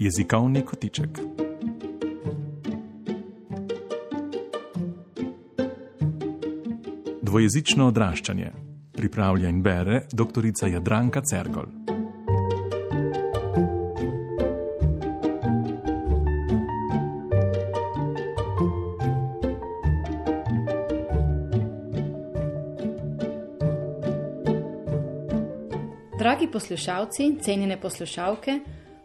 Jezikovni kotiček. Dvojezično odraščanje. Pripravlja in bere dr. Jadranka Cerkol. Dragi poslušalci, cenjene poslušalke,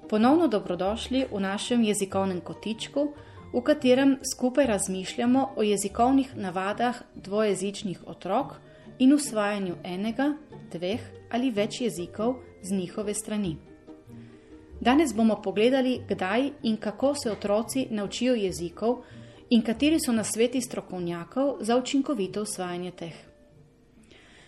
ponovno dobrodošli v našem jezikovnem kotičku, v katerem skupaj razmišljamo o jezikovnih navadah dvojezičnih otrok in usvajanju enega, dveh ali več jezikov z njihove strani. Danes bomo pogledali, kdaj in kako se otroci naučijo jezikov in kateri so nasveti strokovnjakov za učinkovito usvajanje teh.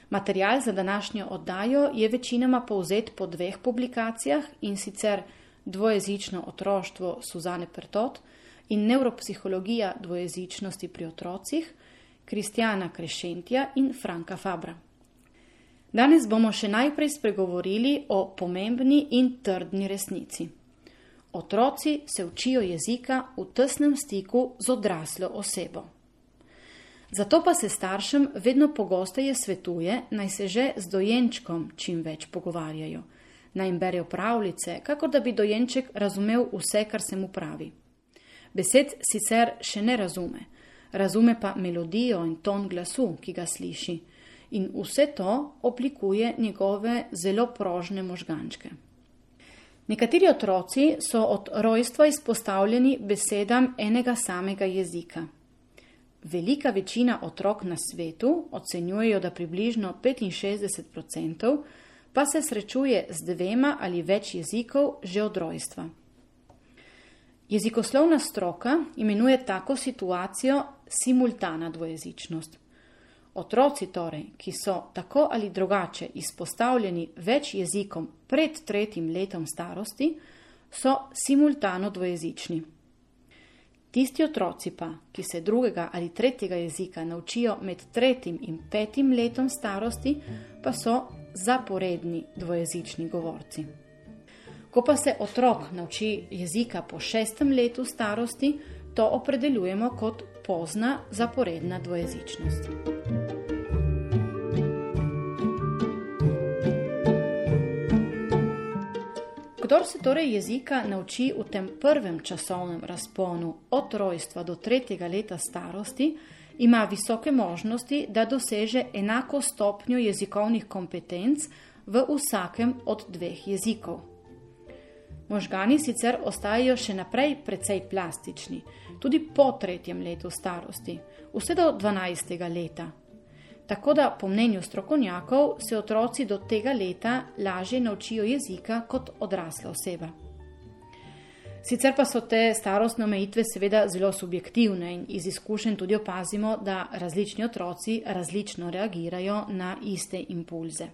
Material za današnjo oddajo je večinoma povzet po dveh publikacijah in sicer Dvojezično otroštvo Suzane Pertot in Neuropsihologija dvojezičnosti pri otrocih Kristjana Krešentja in Franka Fabra. Danes bomo še najprej spregovorili o pomembni in trdni resnici. Otroci se učijo jezika v tesnem stiku z odraslo osebo. Zato pa se staršem vedno pogosteje svetuje, naj se že z dojenčkom čim več pogovarjajo, naj jim berejo pravljice, kako da bi dojenček razumel vse, kar se mu pravi. Besed sicer še ne razume, razume pa melodijo in ton glasu, ki ga sliši, in vse to oblikuje njegove zelo prožne možgančke. Nekateri otroci so od rojstva izpostavljeni besedam enega samega jezika. Velika večina otrok na svetu, ocenjujejo, da približno 65%, pa se srečuje z dvema ali več jezikov že od rojstva. Jezikoslovna stroka imenuje tako situacijo simultana dvojezičnost. Otroci torej, ki so tako ali drugače izpostavljeni več jezikom pred tretjim letom starosti, so simultano dvojezični. Tisti otroci pa, ki se drugega ali tretjega jezika naučijo med tretjim in petim letom starosti, pa so zaporedni dvojezični govorci. Ko pa se otrok nauči jezika po šestem letu starosti, to opredeljujemo kot pozna zaporedna dvojezičnost. Kdor se torej jezika nauči v tem prvem časovnem razponu od rojstva do tretjega leta starosti, ima visoke možnosti, da doseže enako stopnjo jezikovnih kompetenc v vsakem od dveh jezikov. Možgani sicer ostajajo še naprej precej plastični, tudi po tretjem letu starosti, vse do 12. leta. Tako da, po mnenju strokovnjakov, se otroci do tega leta lažje naučijo jezika kot odrasla oseba. Sicer pa so te starostne omejitve seveda zelo subjektivne in iz izkušenj tudi opazimo, da različni otroci različno reagirajo na iste impulze.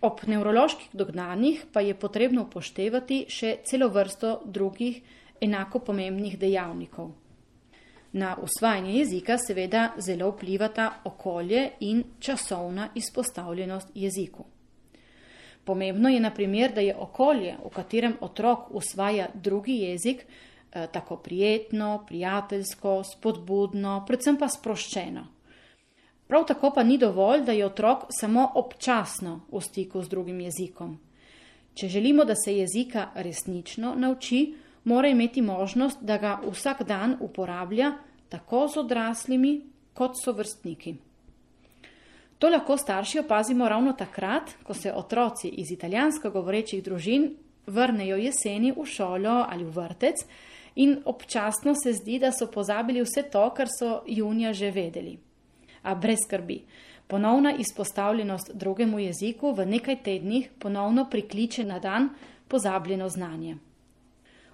Ob nevroloških dognanjih pa je potrebno upoštevati še celo vrsto drugih enako pomembnih dejavnikov. Na usvajanje jezika seveda zelo vplivata okolje in časovna izpostavljenost jeziku. Pomembno je, naprimer, da je okolje, v katerem otrok usvaja drugi jezik, eh, tako prijetno, prijateljsko, spodbudno, predvsem pa sproščeno. Prav tako pa ni dovolj, da je otrok samo občasno v stiku z drugim jezikom. Če želimo, da se jezika resnično nauči, mora imeti možnost, da ga vsak dan uporablja tako z odraslimi kot so vrstniki. To lahko starši opazimo ravno takrat, ko se otroci iz italijansko govorečih družin vrnejo jeseni v šolo ali v vrtec in občasno se zdi, da so pozabili vse to, kar so junija že vedeli. A brez skrbi. Ponovna izpostavljenost drugemu jeziku v nekaj tednih ponovno prikliče na dan pozabljeno znanje.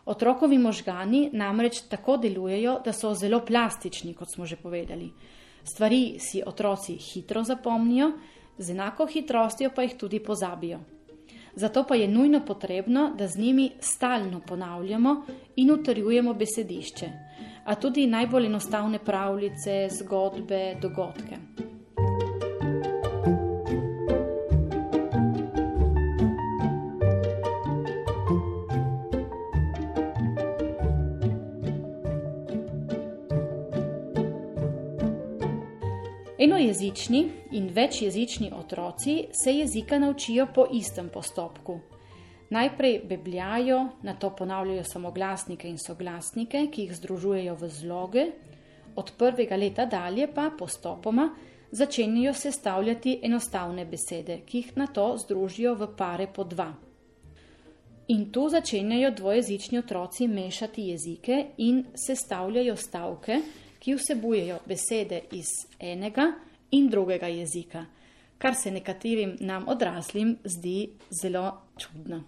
Otrokovi možgani namreč tako delujejo, da so zelo plastični, kot smo že povedali. Stvari si otroci hitro zapomnijo, z enako hitrostjo pa jih tudi pozabijo. Zato pa je nujno potrebno, da z njimi stalno ponavljamo in utrjujemo besedišče, a tudi najbolj enostavne pravljice, zgodbe, dogodke. Enojezični in večjezični otroci se jezika naučijo po istem postopku. Najprej bebljajo, na to ponavljajo samoglasnike in soglasnike, ki jih združujejo v zloge, od prvega leta dalje pa postopoma začenjajo sestavljati enostavne besede, ki jih na to združijo v pare po dva. In tu začenjajo dvojezični otroci mešati jezike in sestavljajo stavke, ki vsebujejo besede iz enega in drugega jezika, kar se nekaterim nam odraslim zdi zelo čudno.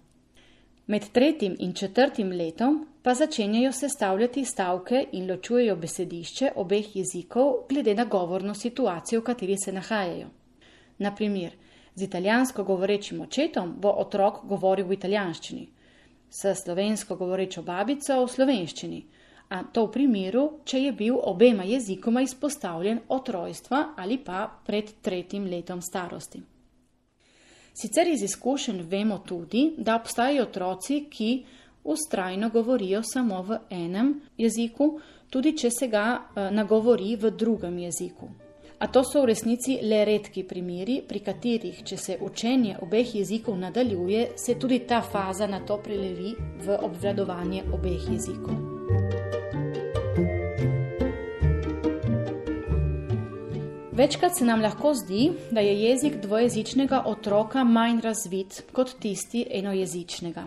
Med tretjim in četrtim letom pa začenjajo sestavljati stavke in ločujejo besedišče obeh jezikov glede na govorno situacijo, v kateri se nahajajo. Naprimer, z italijansko govorečim očetom bo otrok govoril v italijanščini, s slovensko govorečo babico v slovenščini, to v primeru, če je bil obema jezikoma izpostavljen od rojstva ali pa pred tretjim letom starosti. Sicer iz izkušenj vemo tudi, da obstajajo otroci, ki ustrajno govorijo samo v enem jeziku, tudi če se ga eh, nagovori v drugem jeziku. A to so v resnici le redki primeri, pri katerih, če se učenje obeh jezikov nadaljuje, se tudi ta faza na to prelevi v obvladovanje obeh jezikov. Večkrat se nam lahko zdi, da je jezik dvojezičnega otroka manj razvit kot tisti enojezičnega.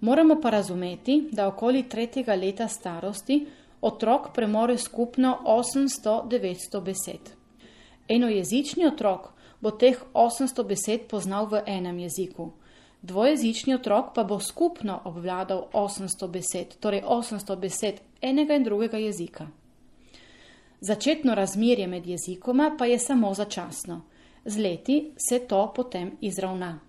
Moramo pa razumeti, da okoli tretjega leta starosti otrok premore skupno 800-900 besed. Enojezični otrok bo teh 800 besed poznal v enem jeziku, dvojezični otrok pa bo skupno obvladal 800 besed, torej 800 besed enega in drugega jezika. Začetno razmerje med jezikoma pa je samo začasno, z leti se to potem izravna.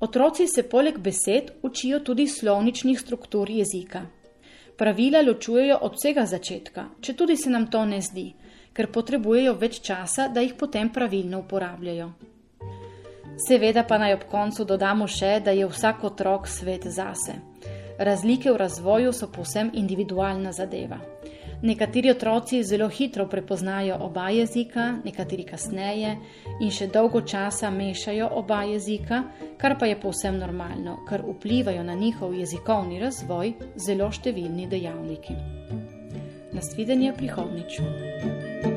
Otroci se poleg besed učijo tudi slovničnih struktur jezika. Pravila ločujejo od vsega začetka, če tudi se nam to ne zdi, ker potrebujejo več časa, da jih potem pravilno uporabljajo. Seveda pa naj ob koncu dodamo še, da je vsak otrok svet zase. Razlike v razvoju so povsem individualna zadeva. Nekateri otroci zelo hitro prepoznajo oba jezika, nekateri kasneje in še dolgo časa mešajo oba jezika, kar pa je povsem normalno, ker vplivajo na njihov jezikovni razvoj zelo številni dejavniki. Nasvidenje prihodnič.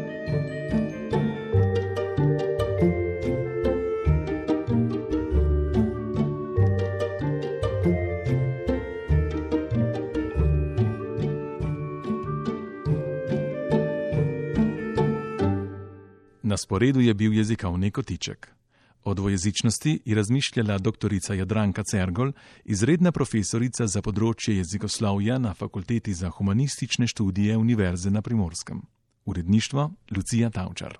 Na sporedu je bil jezikovni kotiček. O dvojezičnosti je razmišljala dr. Jadranka Cergol, izredna profesorica za področje jezikoslovja na Fakulteti za humanistične študije Univerze na Primorskem. Uredništvo Lucija Tavčar.